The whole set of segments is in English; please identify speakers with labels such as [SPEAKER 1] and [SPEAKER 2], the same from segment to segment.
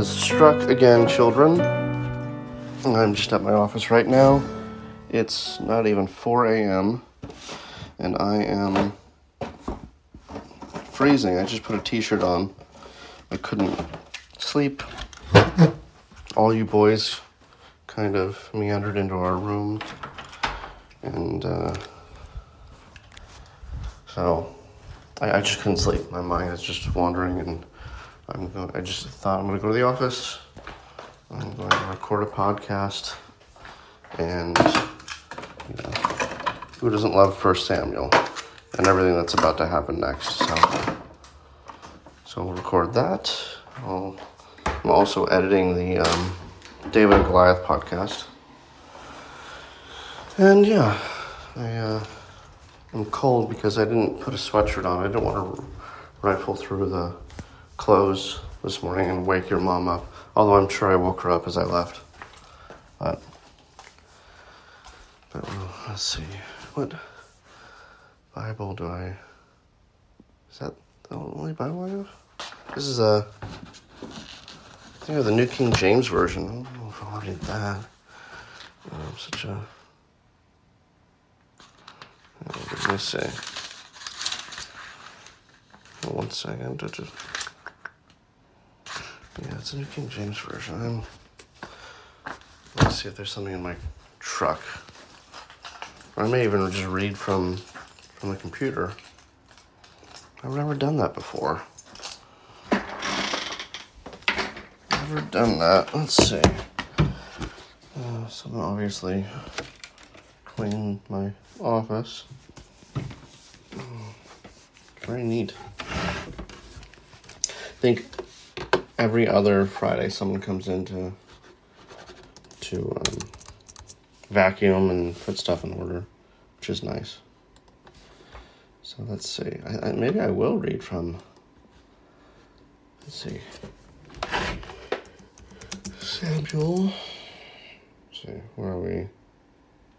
[SPEAKER 1] has struck again, children. I'm just at my office right now. It's not even 4 a.m. and I am freezing. I just put a t shirt on. I couldn't sleep. All you boys kind of meandered into our room. And uh, so I, I just couldn't sleep. My mind is just wandering, and I'm going. I just thought I'm going to go to the office. I'm going to record a podcast, and you know, who doesn't love First Samuel and everything that's about to happen next? So, so we'll record that. I'll, I'm also editing the um, David and Goliath podcast, and yeah, I. Uh, I'm cold because I didn't put a sweatshirt on. I didn't want to rifle through the clothes this morning and wake your mom up. Although I'm sure I woke her up as I left. But, but let's see. What Bible do I. Is that the only Bible I have? This is a. I think of the New King James Version. I don't know if I read that. Oh, I'm such a. Oh, let me see. One second. Yeah, it's a New King James Version. I'm... Let's see if there's something in my truck. Or I may even just read from from the computer. I've never done that before. Never done that. Let's see. Uh, someone obviously clean my office. Very neat. I think every other Friday someone comes in to to um, vacuum and put stuff in order, which is nice. So let's see. I, I, maybe I will read from. Let's see. Samuel. Let's see, where are we?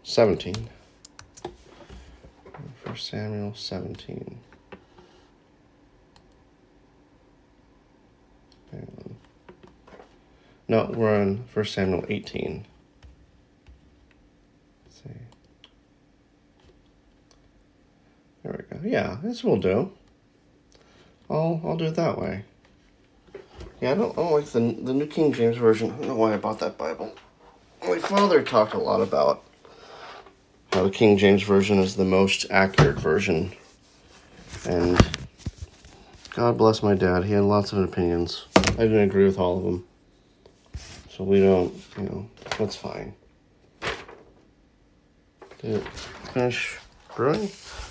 [SPEAKER 1] 17. First Samuel 17. No, we're on First Samuel 18. Let's see. There we go. Yeah, this will do. I'll I'll do it that way. Yeah, I don't, I don't like the the New King James Version. I don't know why I bought that Bible. My father talked a lot about how the King James Version is the most accurate version. And God bless my dad. He had lots of opinions. I didn't agree with all of them. So we don't, you know, that's fine. Did finish brewing?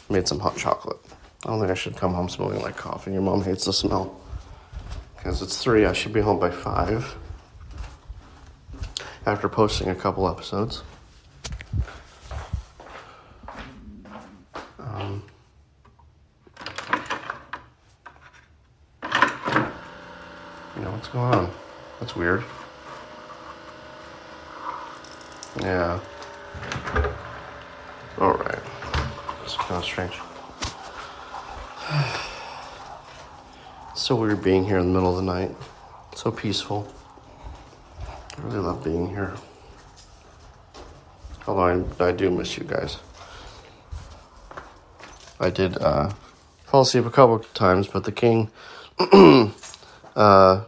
[SPEAKER 1] Made some hot chocolate. I don't think I should come home smelling like coffee. Your mom hates the smell. Because it's three, I should be home by five. After posting a couple episodes. Um, you know, what's going on? That's weird. Yeah. Alright. It's kind of strange. so weird being here in the middle of the night. So peaceful. I really love being here. Although I, I do miss you guys. I did uh, fall asleep a couple times, but the king uh,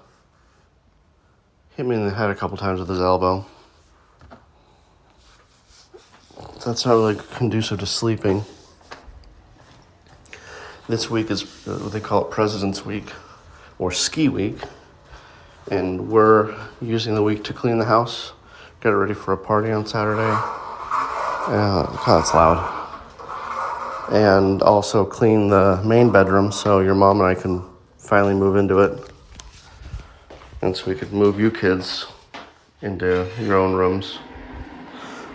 [SPEAKER 1] hit me in the head a couple times with his elbow. That's not really conducive to sleeping. This week is what they call it President's Week or Ski Week, and we're using the week to clean the house, get it ready for a party on Saturday. Uh, God, it's loud and also clean the main bedroom so your mom and I can finally move into it. And so we could move you kids into your own rooms.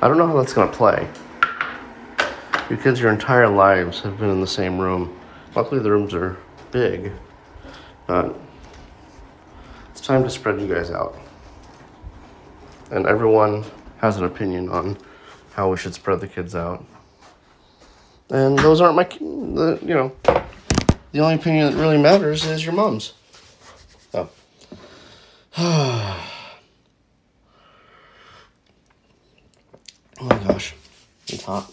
[SPEAKER 1] I don't know how that's going to play. You kids, your entire lives have been in the same room. Luckily, the rooms are big, but it's time to spread you guys out. And everyone has an opinion on how we should spread the kids out. And those aren't my, the, you know, the only opinion that really matters is your mom's. Oh. oh my gosh, it's hot.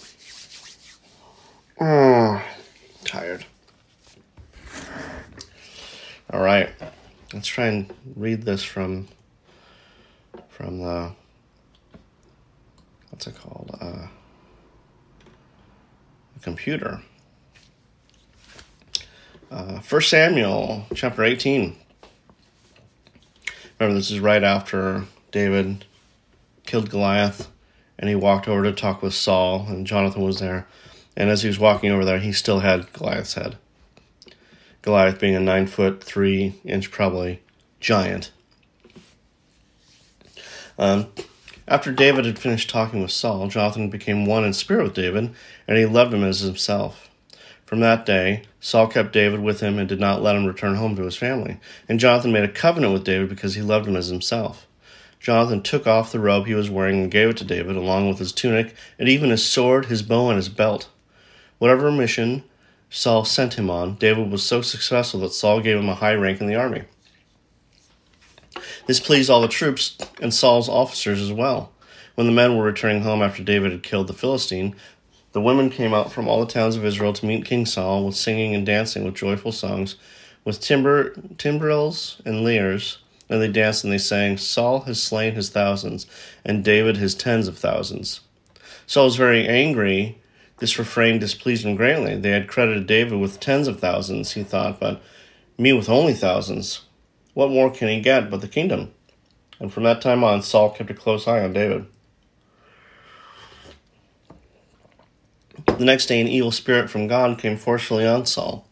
[SPEAKER 1] Oh, tired. All right, let's try and read this from from the what's it called? Uh, the computer. Uh, 1 Samuel chapter 18. Remember, this is right after David killed Goliath and he walked over to talk with Saul, and Jonathan was there. And as he was walking over there, he still had Goliath's head. Goliath being a nine foot, three inch, probably giant. Um, after David had finished talking with Saul, Jonathan became one in spirit with David, and he loved him as himself. From that day, Saul kept David with him and did not let him return home to his family. And Jonathan made a covenant with David because he loved him as himself. Jonathan took off the robe he was wearing and gave it to David, along with his tunic, and even his sword, his bow, and his belt. Whatever mission Saul sent him on, David was so successful that Saul gave him a high rank in the army. This pleased all the troops and Saul's officers as well. When the men were returning home after David had killed the Philistine, the women came out from all the towns of Israel to meet King Saul with singing and dancing with joyful songs, with timber, timbrels and lyres. And they danced and they sang, Saul has slain his thousands, and David his tens of thousands. Saul was very angry. This refrain displeased him greatly. They had credited David with tens of thousands, he thought, but me with only thousands. What more can he get but the kingdom? And from that time on, Saul kept a close eye on David. The next day, an evil spirit from God came forcefully on Saul.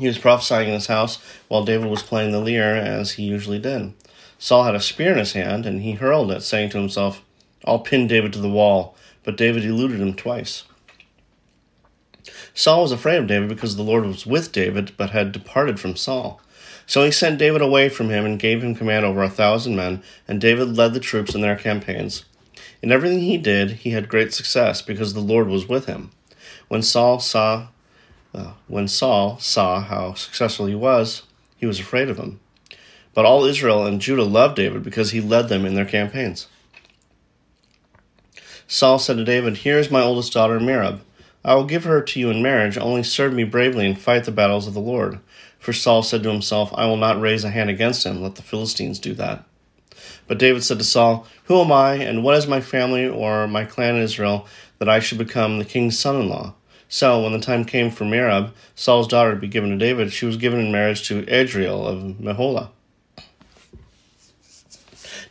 [SPEAKER 1] He was prophesying in his house while David was playing the lyre, as he usually did. Saul had a spear in his hand, and he hurled it, saying to himself, I'll pin David to the wall. But David eluded him twice. Saul was afraid of David because the Lord was with David, but had departed from Saul. So he sent David away from him and gave him command over a thousand men, and David led the troops in their campaigns. In everything he did, he had great success because the Lord was with him. When Saul saw uh, when Saul saw how successful he was, he was afraid of him. But all Israel and Judah loved David because he led them in their campaigns. Saul said to David, Here is my oldest daughter Merab. I will give her to you in marriage, only serve me bravely and fight the battles of the Lord. For Saul said to himself, I will not raise a hand against him, let the Philistines do that. But David said to Saul, Who am I, and what is my family or my clan in Israel, that I should become the king's son in law? So, when the time came for Merab, Saul's daughter, to be given to David, she was given in marriage to Adriel of Meholah.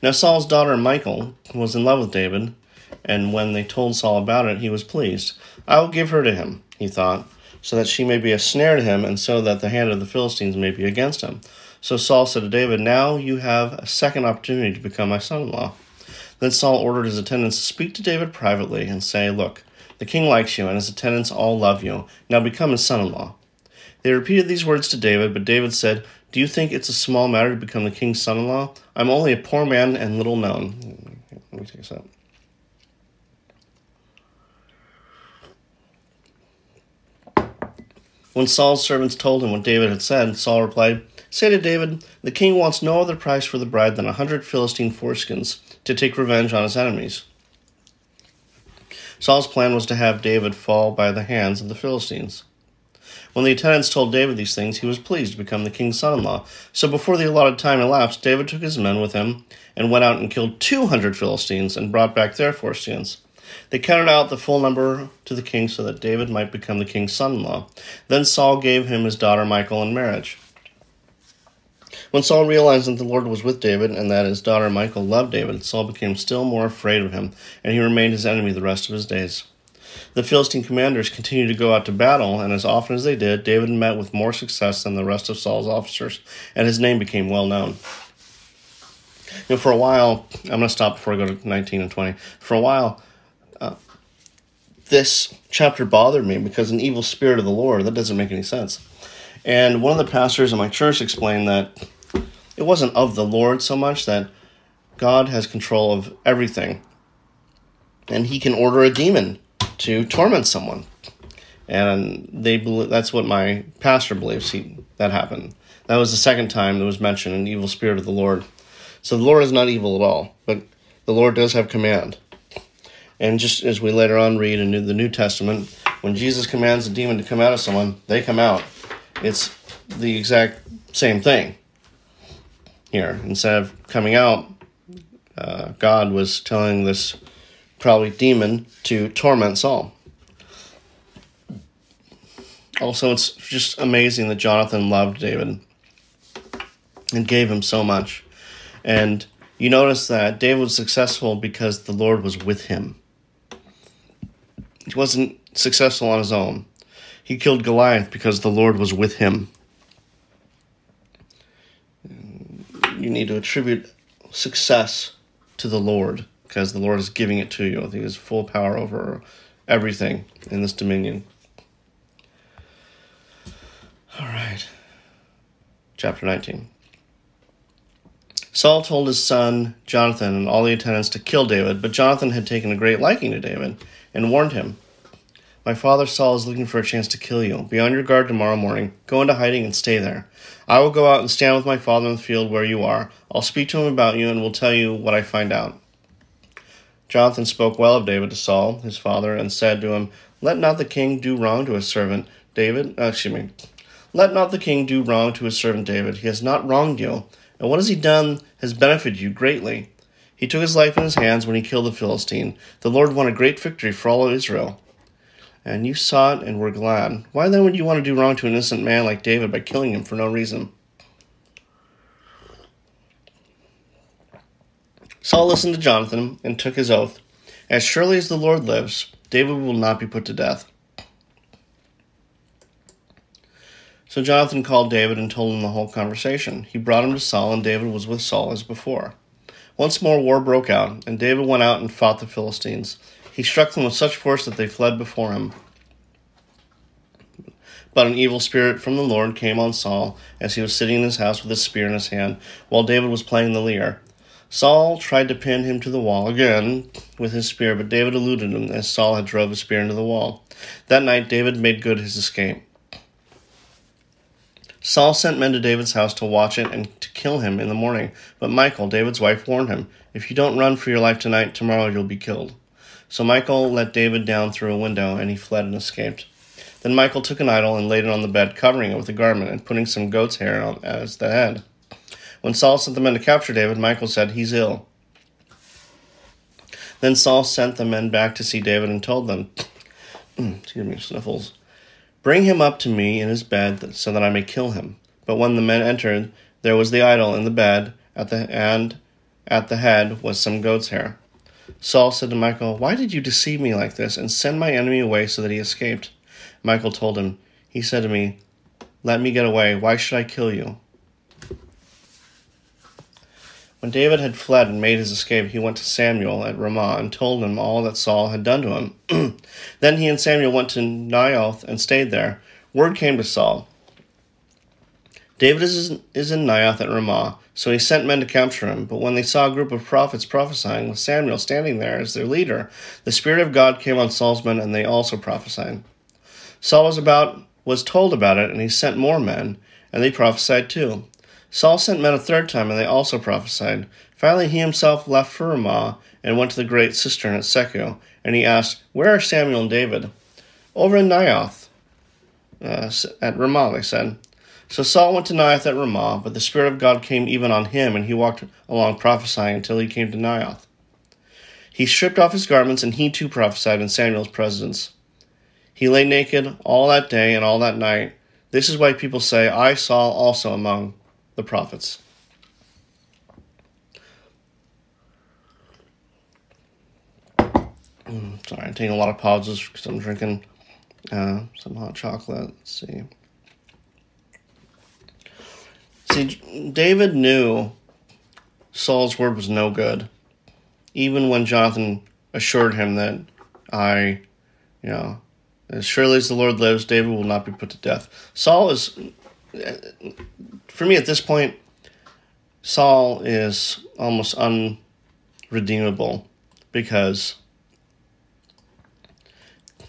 [SPEAKER 1] Now, Saul's daughter Michal was in love with David, and when they told Saul about it, he was pleased. I will give her to him, he thought so that she may be a snare to him, and so that the hand of the Philistines may be against him. So Saul said to David, Now you have a second opportunity to become my son in law. Then Saul ordered his attendants to speak to David privately and say, Look, the king likes you, and his attendants all love you. Now become his son in law. They repeated these words to David, but David said, Do you think it's a small matter to become the king's son in law? I'm only a poor man and little known. Let me take a sec. When Saul's servants told him what David had said, Saul replied, Say to David, the king wants no other price for the bride than a hundred Philistine foreskins to take revenge on his enemies. Saul's plan was to have David fall by the hands of the Philistines. When the attendants told David these things, he was pleased to become the king's son in law. So before the allotted time elapsed, David took his men with him and went out and killed two hundred Philistines and brought back their foreskins. They counted out the full number to the king so that David might become the king's son in law. Then Saul gave him his daughter Michal in marriage. When Saul realized that the Lord was with David and that his daughter Michal loved David, Saul became still more afraid of him, and he remained his enemy the rest of his days. The Philistine commanders continued to go out to battle, and as often as they did, David met with more success than the rest of Saul's officers, and his name became well known. You know, for a while, I'm going to stop before I go to 19 and 20. For a while, uh, this chapter bothered me because an evil spirit of the Lord, that doesn't make any sense. And one of the pastors in my church explained that it wasn't of the Lord so much that God has control of everything. And he can order a demon to torment someone. And they believe, that's what my pastor believes he, that happened. That was the second time that was mentioned an evil spirit of the Lord. So the Lord is not evil at all, but the Lord does have command. And just as we later on read in the New Testament, when Jesus commands a demon to come out of someone, they come out. It's the exact same thing here. Instead of coming out, uh, God was telling this probably demon to torment Saul. Also, it's just amazing that Jonathan loved David and gave him so much. And you notice that David was successful because the Lord was with him. He wasn't successful on his own. He killed Goliath because the Lord was with him. You need to attribute success to the Lord because the Lord is giving it to you. I He has full power over everything in this dominion. All right. Chapter 19. Saul told his son Jonathan and all the attendants to kill David, but Jonathan had taken a great liking to David and warned him My father Saul is looking for a chance to kill you. Be on your guard tomorrow morning. Go into hiding and stay there. I will go out and stand with my father in the field where you are. I'll speak to him about you and will tell you what I find out. Jonathan spoke well of David to Saul, his father, and said to him, Let not the king do wrong to his servant David. Uh, excuse me. Let not the king do wrong to his servant David. He has not wronged you, and what has he done has benefited you greatly. He took his life in his hands when he killed the Philistine. The Lord won a great victory for all of Israel. And you saw it and were glad. Why then would you want to do wrong to an innocent man like David by killing him for no reason? Saul listened to Jonathan and took his oath. As surely as the Lord lives, David will not be put to death. So Jonathan called David and told him the whole conversation. He brought him to Saul, and David was with Saul as before. Once more war broke out, and David went out and fought the Philistines. He struck them with such force that they fled before him. But an evil spirit from the Lord came on Saul as he was sitting in his house with his spear in his hand, while David was playing the lyre. Saul tried to pin him to the wall again with his spear, but David eluded him as Saul had drove his spear into the wall. That night David made good his escape. Saul sent men to David's house to watch it and to kill him in the morning. But Michal, David's wife, warned him, If you don't run for your life tonight, tomorrow you'll be killed. So Michal let David down through a window, and he fled and escaped. Then Michal took an idol and laid it on the bed, covering it with a garment and putting some goat's hair on as the head. When Saul sent the men to capture David, Michal said, He's ill. Then Saul sent the men back to see David and told them, Excuse me, sniffles. Bring him up to me in his bed, so that I may kill him. But when the men entered, there was the idol in the bed, at the and at the head was some goat's hair. Saul said to Michal, Why did you deceive me like this, and send my enemy away so that he escaped? Michal told him, He said to me, Let me get away. Why should I kill you? When David had fled and made his escape, he went to Samuel at Ramah and told him all that Saul had done to him. then he and Samuel went to Naioth and stayed there. Word came to Saul David is, is in Naioth at Ramah, so he sent men to capture him. But when they saw a group of prophets prophesying, with Samuel standing there as their leader, the Spirit of God came on Saul's men, and they also prophesied. Saul was about was told about it, and he sent more men, and they prophesied too. Saul sent men a third time, and they also prophesied. Finally, he himself left for Ramah and went to the great cistern at Seku, and he asked, Where are Samuel and David? Over in Naioth. Uh, at Ramah, they said. So Saul went to Naioth at Ramah, but the Spirit of God came even on him, and he walked along prophesying until he came to Naioth. He stripped off his garments, and he too prophesied in Samuel's presence. He lay naked all that day and all that night. This is why people say, Is Saul also among the prophets. Mm, sorry, I'm taking a lot of pauses because I'm drinking uh, some hot chocolate. Let's see. See, David knew Saul's word was no good, even when Jonathan assured him that I, you know, as surely as the Lord lives, David will not be put to death. Saul is for me at this point, Saul is almost unredeemable because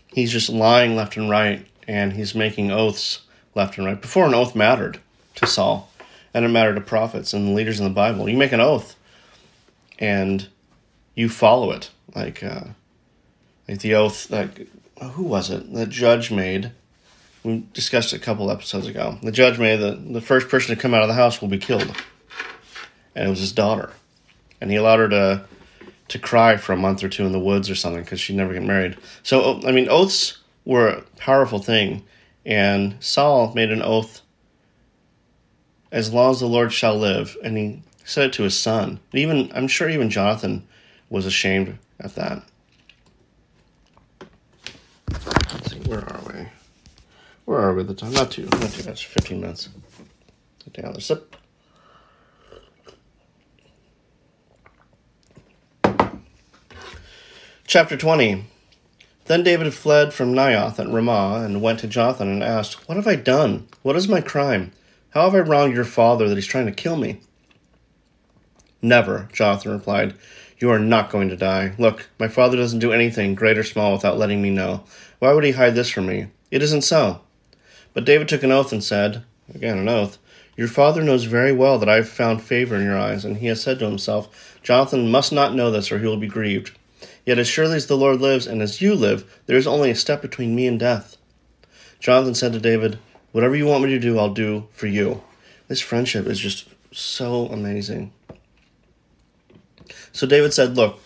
[SPEAKER 1] he's just lying left and right and he's making oaths left and right. Before an oath mattered to Saul, and it mattered to prophets and leaders in the Bible. You make an oath, and you follow it. Like, uh, like the oath. Like, who was it? The judge made. We discussed it a couple episodes ago. The judge made that the first person to come out of the house will be killed, and it was his daughter, and he allowed her to to cry for a month or two in the woods or something because she'd never get married. So, I mean, oaths were a powerful thing, and Saul made an oath as long as the Lord shall live, and he said it to his son. Even I'm sure even Jonathan was ashamed of that. Let's see, where are we? Where are we at the time? Not too, not too much. Fifteen minutes. Take another sip. Chapter 20 Then David fled from Naioth at Ramah and went to Jonathan and asked, What have I done? What is my crime? How have I wronged your father that he's trying to kill me? Never, Jonathan replied. You are not going to die. Look, my father doesn't do anything, great or small, without letting me know. Why would he hide this from me? It isn't so. But David took an oath and said, again an oath, Your father knows very well that I have found favor in your eyes, and he has said to himself, Jonathan must not know this, or he will be grieved. Yet as surely as the Lord lives, and as you live, there is only a step between me and death. Jonathan said to David, Whatever you want me to do, I'll do for you. This friendship is just so amazing. So David said, Look,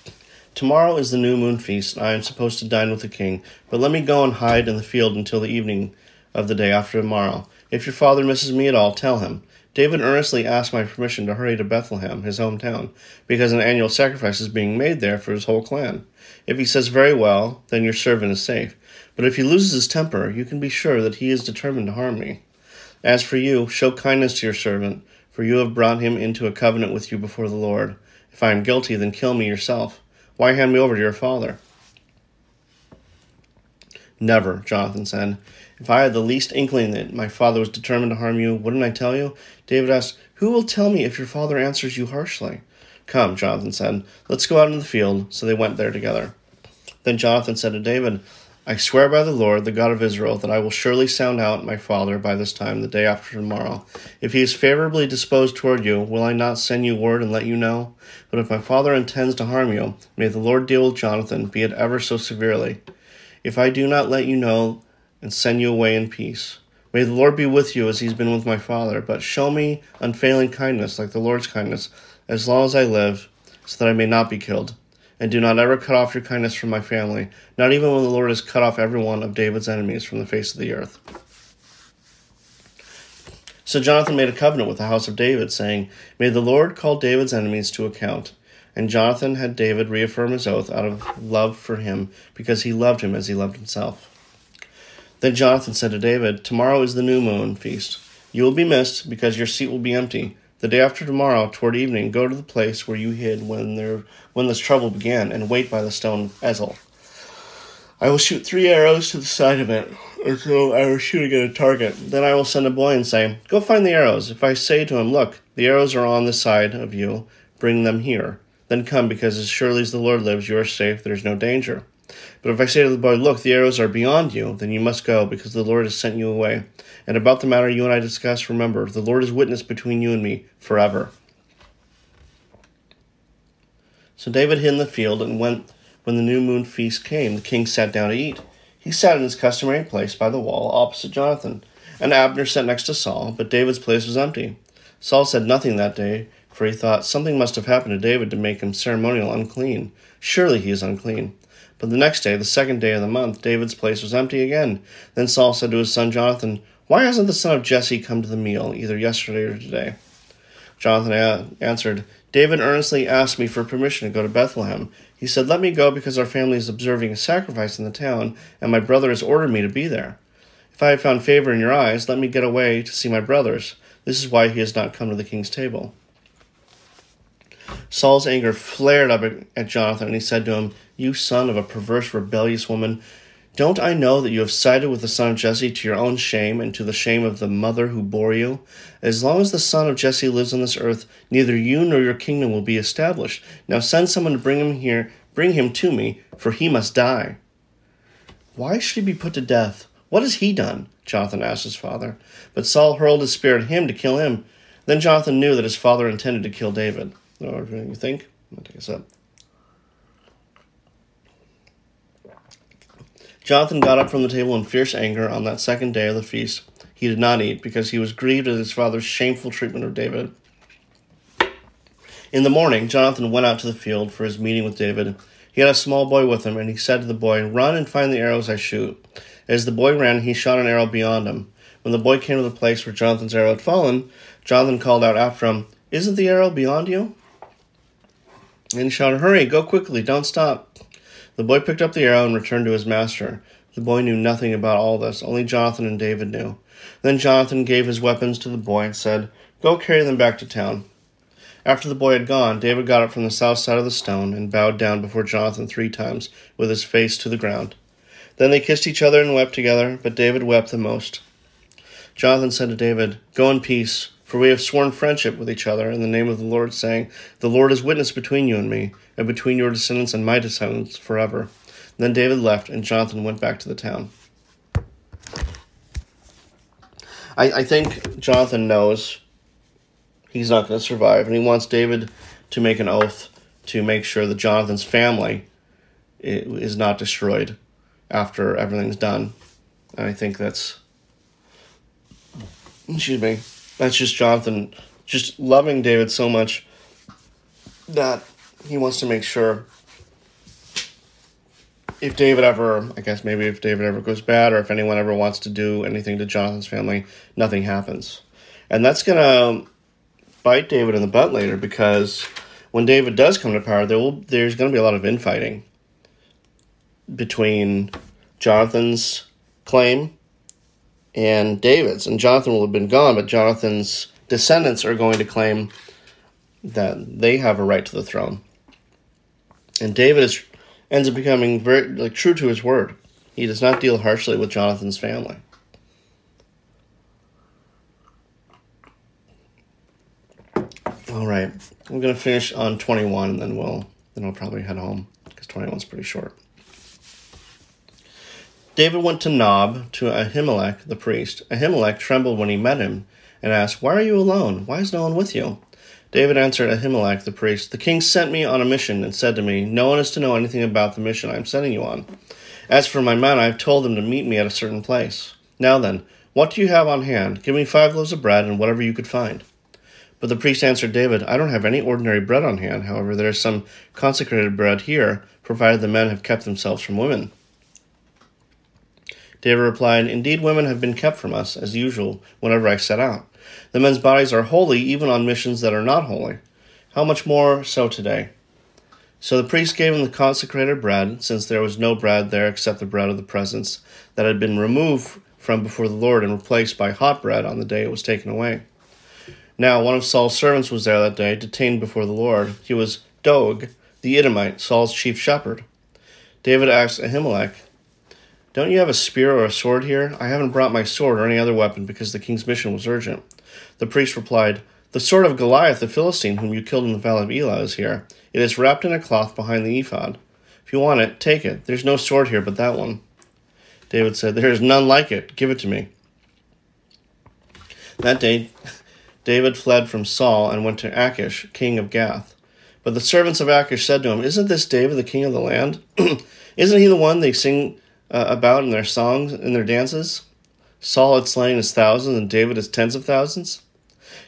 [SPEAKER 1] tomorrow is the new moon feast, and I am supposed to dine with the king, but let me go and hide in the field until the evening of the day after tomorrow. If your father misses me at all, tell him. David earnestly asked my permission to hurry to Bethlehem, his hometown, because an annual sacrifice is being made there for his whole clan. If he says very well, then your servant is safe. But if he loses his temper, you can be sure that he is determined to harm me. As for you, show kindness to your servant, for you have brought him into a covenant with you before the Lord. If I am guilty, then kill me yourself. Why hand me over to your father? Never, Jonathan said. If I had the least inkling that my father was determined to harm you, wouldn't I tell you? David asked, Who will tell me if your father answers you harshly? Come, Jonathan said, let's go out into the field. So they went there together. Then Jonathan said to David, I swear by the Lord, the God of Israel, that I will surely sound out my father by this time, the day after tomorrow. If he is favorably disposed toward you, will I not send you word and let you know? But if my father intends to harm you, may the Lord deal with Jonathan, be it ever so severely. If I do not let you know, and send you away in peace. May the Lord be with you as he's been with my father, but show me unfailing kindness like the Lord's kindness as long as I live, so that I may not be killed. And do not ever cut off your kindness from my family, not even when the Lord has cut off every one of David's enemies from the face of the earth. So Jonathan made a covenant with the house of David, saying, May the Lord call David's enemies to account. And Jonathan had David reaffirm his oath out of love for him, because he loved him as he loved himself. Then Jonathan said to David, Tomorrow is the new moon feast. You will be missed, because your seat will be empty. The day after tomorrow, toward evening, go to the place where you hid when there when this trouble began, and wait by the stone Ezel. I will shoot three arrows to the side of it, though I were shooting at a target. Then I will send a boy and say, Go find the arrows. If I say to him, Look, the arrows are on the side of you, bring them here. Then come, because as surely as the Lord lives, you are safe, there is no danger. But if I say to the boy, Look, the arrows are beyond you, then you must go, because the Lord has sent you away. And about the matter you and I discuss, remember, the Lord is witness between you and me forever. So David hid in the field, and went when the new moon feast came, the king sat down to eat. He sat in his customary place by the wall, opposite Jonathan. And Abner sat next to Saul, but David's place was empty. Saul said nothing that day, for he thought something must have happened to David to make him ceremonial unclean. Surely he is unclean. But the next day, the second day of the month, David's place was empty again. Then Saul said to his son Jonathan, Why hasn't the son of Jesse come to the meal, either yesterday or today? Jonathan a- answered, David earnestly asked me for permission to go to Bethlehem. He said, Let me go because our family is observing a sacrifice in the town, and my brother has ordered me to be there. If I have found favor in your eyes, let me get away to see my brothers. This is why he has not come to the king's table. Saul's anger flared up at Jonathan, and he said to him, You son of a perverse, rebellious woman, don't I know that you have sided with the son of Jesse to your own shame and to the shame of the mother who bore you? As long as the son of Jesse lives on this earth, neither you nor your kingdom will be established. Now send someone to bring him here, bring him to me, for he must die. Why should he be put to death? What has he done? Jonathan asked his father. But Saul hurled his spear at him to kill him. Then Jonathan knew that his father intended to kill David. You think? I'm gonna take a sip. Jonathan got up from the table in fierce anger on that second day of the feast. He did not eat because he was grieved at his father's shameful treatment of David. In the morning, Jonathan went out to the field for his meeting with David. He had a small boy with him, and he said to the boy, Run and find the arrows I shoot. As the boy ran, he shot an arrow beyond him. When the boy came to the place where Jonathan's arrow had fallen, Jonathan called out after him, Isn't the arrow beyond you? And shouted, Hurry, go quickly, don't stop. The boy picked up the arrow and returned to his master. The boy knew nothing about all this, only Jonathan and David knew. Then Jonathan gave his weapons to the boy and said, Go carry them back to town. After the boy had gone, David got up from the south side of the stone and bowed down before Jonathan three times, with his face to the ground. Then they kissed each other and wept together, but David wept the most. Jonathan said to David, Go in peace, for we have sworn friendship with each other in the name of the Lord, saying, The Lord is witness between you and me, and between your descendants and my descendants forever. Then David left, and Jonathan went back to the town. I, I think Jonathan knows he's not going to survive, and he wants David to make an oath to make sure that Jonathan's family is not destroyed after everything's done. And I think that's excuse me, that's just Jonathan just loving David so much that he wants to make sure if David ever, I guess maybe if David ever goes bad or if anyone ever wants to do anything to Jonathan's family, nothing happens. And that's going to bite David in the butt later because when David does come to power, there will there's going to be a lot of infighting between Jonathan's claim and David's. And Jonathan will have been gone, but Jonathan's descendants are going to claim that they have a right to the throne. And David is, ends up becoming very like true to his word. He does not deal harshly with Jonathan's family. All right, we're gonna finish on twenty one, and then we'll then I'll probably head home because twenty one's pretty short. David went to Nob to Ahimelech the priest. Ahimelech trembled when he met him and asked, Why are you alone? Why is no one with you? David answered Ahimelech the priest, The king sent me on a mission and said to me, No one is to know anything about the mission I am sending you on. As for my men, I have told them to meet me at a certain place. Now then, what do you have on hand? Give me five loaves of bread and whatever you could find. But the priest answered David, I don't have any ordinary bread on hand. However, there is some consecrated bread here, provided the men have kept themselves from women. David replied, Indeed, women have been kept from us, as usual, whenever I set out. The men's bodies are holy even on missions that are not holy. How much more so today? So the priest gave him the consecrated bread, since there was no bread there except the bread of the presence that had been removed from before the Lord and replaced by hot bread on the day it was taken away. Now one of Saul's servants was there that day, detained before the Lord. He was Doeg, the Edomite, Saul's chief shepherd. David asked Ahimelech, don't you have a spear or a sword here? I haven't brought my sword or any other weapon because the king's mission was urgent. The priest replied, The sword of Goliath the Philistine, whom you killed in the valley of Elah, is here. It is wrapped in a cloth behind the ephod. If you want it, take it. There's no sword here but that one. David said, There is none like it. Give it to me. That day, David fled from Saul and went to Achish, king of Gath. But the servants of Achish said to him, Isn't this David the king of the land? Isn't he the one they sing uh, about in their songs and their dances? Saul had slain his thousands and David his tens of thousands?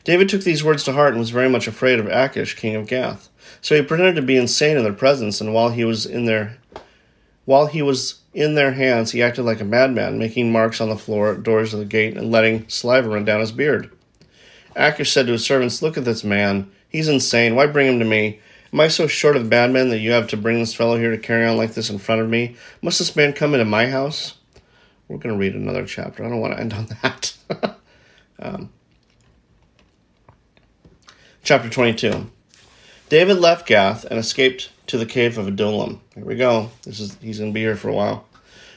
[SPEAKER 1] David took these words to heart and was very much afraid of Achish, king of Gath. So he pretended to be insane in their presence, and while he was in their while he was in their hands, he acted like a madman, making marks on the floor, doors of the gate, and letting saliva run down his beard. Achish said to his servants, Look at this man. He's insane. Why bring him to me? Am I so short of bad men that you have to bring this fellow here to carry on like this in front of me? Must this man come into my house? We're going to read another chapter. I don't want to end on that. um, chapter 22. David left Gath and escaped to the cave of Adullam. Here we go. This is he's going to be here for a while.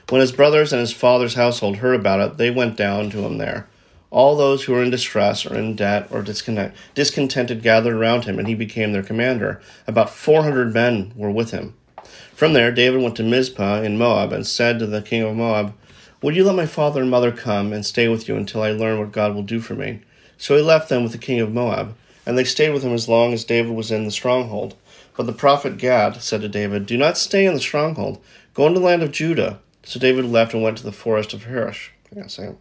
[SPEAKER 1] When his brothers and his father's household heard about it, they went down to him there. All those who were in distress or in debt or discontented gathered around him, and he became their commander. About 400 men were with him. From there, David went to Mizpah in Moab and said to the king of Moab, Would you let my father and mother come and stay with you until I learn what God will do for me? So he left them with the king of Moab, and they stayed with him as long as David was in the stronghold. But the prophet Gad said to David, Do not stay in the stronghold. Go into the land of Judah. So David left and went to the forest of Hereth. I gotta say.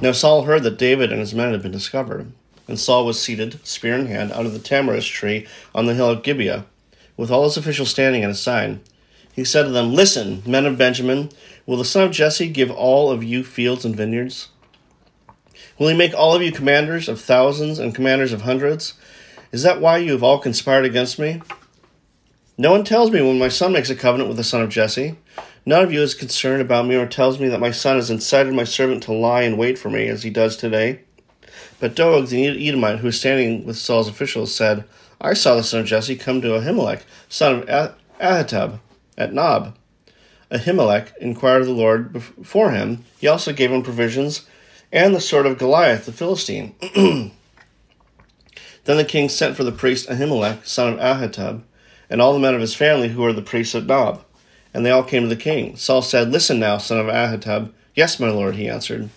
[SPEAKER 1] Now Saul heard that David and his men had been discovered, and Saul was seated, spear in hand, under the tamarisk tree on the hill of Gibeah, with all his officials standing at his side. He said to them, Listen, men of Benjamin, will the son of Jesse give all of you fields and vineyards? Will he make all of you commanders of thousands and commanders of hundreds? Is that why you have all conspired against me? No one tells me when my son makes a covenant with the son of Jesse. None of you is concerned about me or tells me that my son has incited my servant to lie and wait for me, as he does today. But Doeg the Edomite, who was standing with Saul's officials, said, I saw the son of Jesse come to Ahimelech, son of Ahitub, at Nob. Ahimelech inquired of the Lord for him. He also gave him provisions and the sword of Goliath the Philistine. then the king sent for the priest Ahimelech, son of Ahitub, and all the men of his family who were the priests at Nob. And they all came to the king. Saul said, Listen now, son of Ahitub. Yes, my lord, he answered.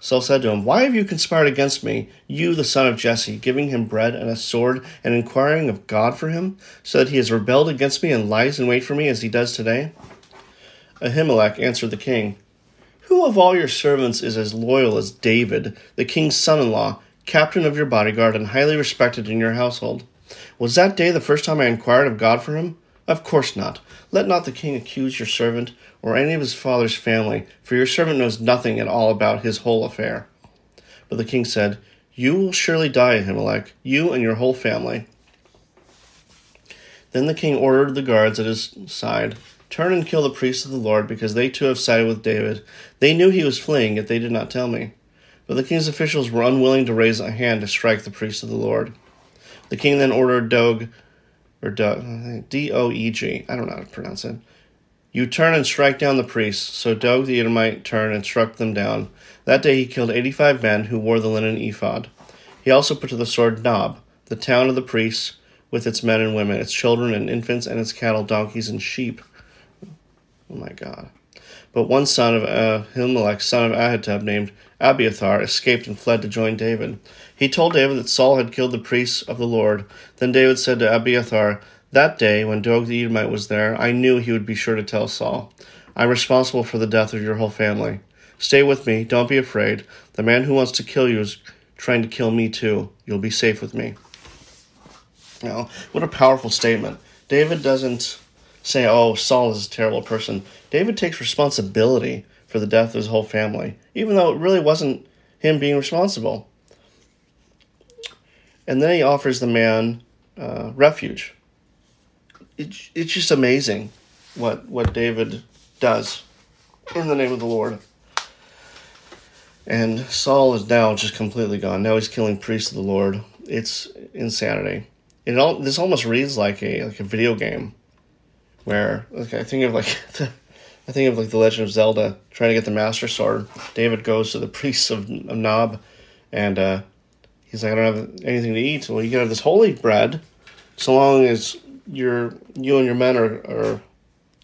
[SPEAKER 1] Saul said to him, Why have you conspired against me, you the son of Jesse, giving him bread and a sword, and inquiring of God for him, so that he has rebelled against me and lies in wait for me as he does today? Ahimelech answered the king, who of all your servants is as loyal as David, the king's son in law, captain of your bodyguard, and highly respected in your household? Was that day the first time I inquired of God for him? Of course not. Let not the king accuse your servant or any of his father's family, for your servant knows nothing at all about his whole affair. But the king said, You will surely die, Ahimelech, you and your whole family. Then the king ordered the guards at his side Turn and kill the priests of the Lord, because they too have sided with David. They knew he was fleeing, yet they did not tell me. But the king's officials were unwilling to raise a hand to strike the priests of the Lord. The king then ordered Doeg, or D O E G, I don't know how to pronounce it. You turn and strike down the priests. So Doeg the Edomite turned and struck them down. That day he killed eighty five men who wore the linen ephod. He also put to the sword Nob, the town of the priests, with its men and women, its children and infants, and its cattle, donkeys, and sheep. Oh my God. But one son of Ahimelech, son of Ahitub, named Abiathar, escaped and fled to join David. He told David that Saul had killed the priests of the Lord. Then David said to Abiathar, That day, when Doeg the Edomite was there, I knew he would be sure to tell Saul. I'm responsible for the death of your whole family. Stay with me, don't be afraid. The man who wants to kill you is trying to kill me too. You'll be safe with me. Now, what a powerful statement. David doesn't say, oh, Saul is a terrible person. David takes responsibility for the death of his whole family, even though it really wasn't him being responsible. And then he offers the man uh, refuge. It, it's just amazing what, what David does in the name of the Lord. And Saul is now just completely gone. Now he's killing priests of the Lord. It's insanity. It all this almost reads like a like a video game where okay, I think of like the, I think of like the Legend of Zelda trying to get the Master Sword. David goes to the priests of, of Nob, and uh, he's like, I don't have anything to eat. Well, you can have this holy bread, so long as your you and your men are, are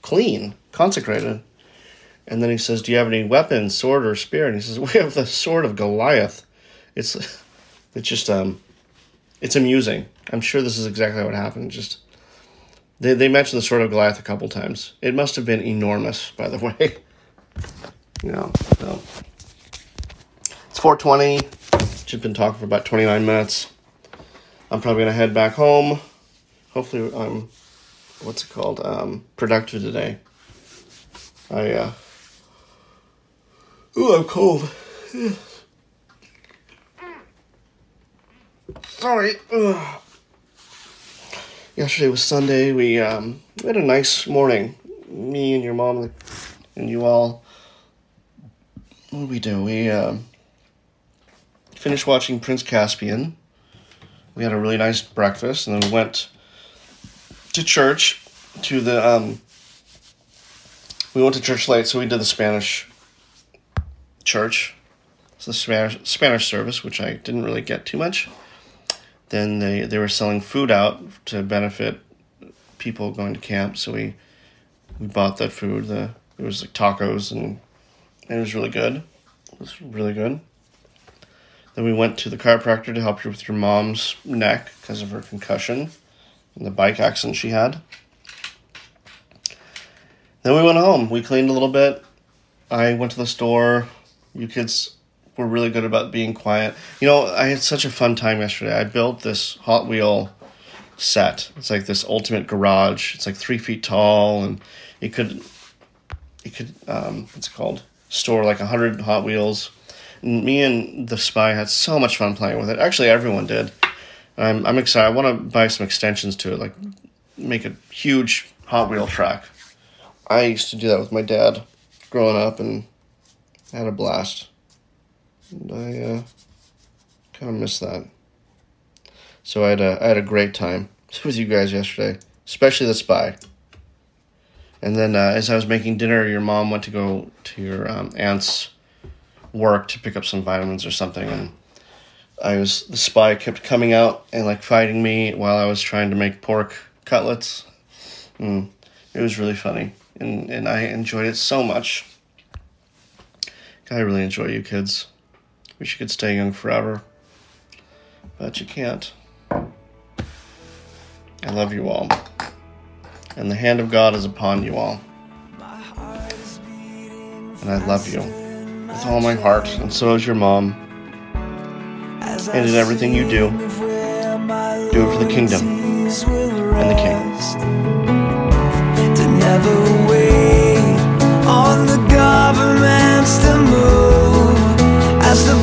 [SPEAKER 1] clean, consecrated. And then he says, "Do you have any weapons, sword or spear?" And he says, "We have the sword of Goliath." It's it's just um, it's amusing. I'm sure this is exactly what happened. Just they, they mentioned the sword of Goliath a couple times. It must have been enormous, by the way. you know, so. It's 420. Just been talking for about 29 minutes. I'm probably going to head back home. Hopefully I'm, what's it called, um, productive today. I, uh, ooh, I'm cold. Sorry. Ugh yesterday was Sunday. We um, we had a nice morning. Me and your mom and you all. What we do? We um, finished watching Prince Caspian. We had a really nice breakfast, and then we went to church. To the um, we went to church late, so we did the Spanish church. It's the Spanish Spanish service, which I didn't really get too much then they, they were selling food out to benefit people going to camp. So we we bought that food. The it was like tacos and It was really good. It was really good. Then we went to the chiropractor to help you with your mom's neck because of her concussion and the bike accident she had. Then we went home. We cleaned a little bit. I went to the store. You kids were really good about being quiet. You know, I had such a fun time yesterday. I built this Hot Wheel set. It's like this ultimate garage. It's like three feet tall, and it could, it could, um, what's it called? Store like a hundred Hot Wheels. Me and the spy had so much fun playing with it. Actually, everyone did. I'm I'm excited. I want to buy some extensions to it, like make a huge Hot Wheel track. I used to do that with my dad growing up, and had a blast. And I uh, kind of miss that. So I had a I had a great time with you guys yesterday, especially the spy. And then uh, as I was making dinner, your mom went to go to your um, aunt's work to pick up some vitamins or something, and I was the spy kept coming out and like fighting me while I was trying to make pork cutlets. Mm, it was really funny, and and I enjoyed it so much. I really enjoy you kids. Wish you could stay young forever, but you can't. I love you all. And the hand of God is upon you all. And I love you with all my heart, and so is your mom. And in everything you do, do it for the kingdom and the king.
[SPEAKER 2] To never wait on the governments to move as the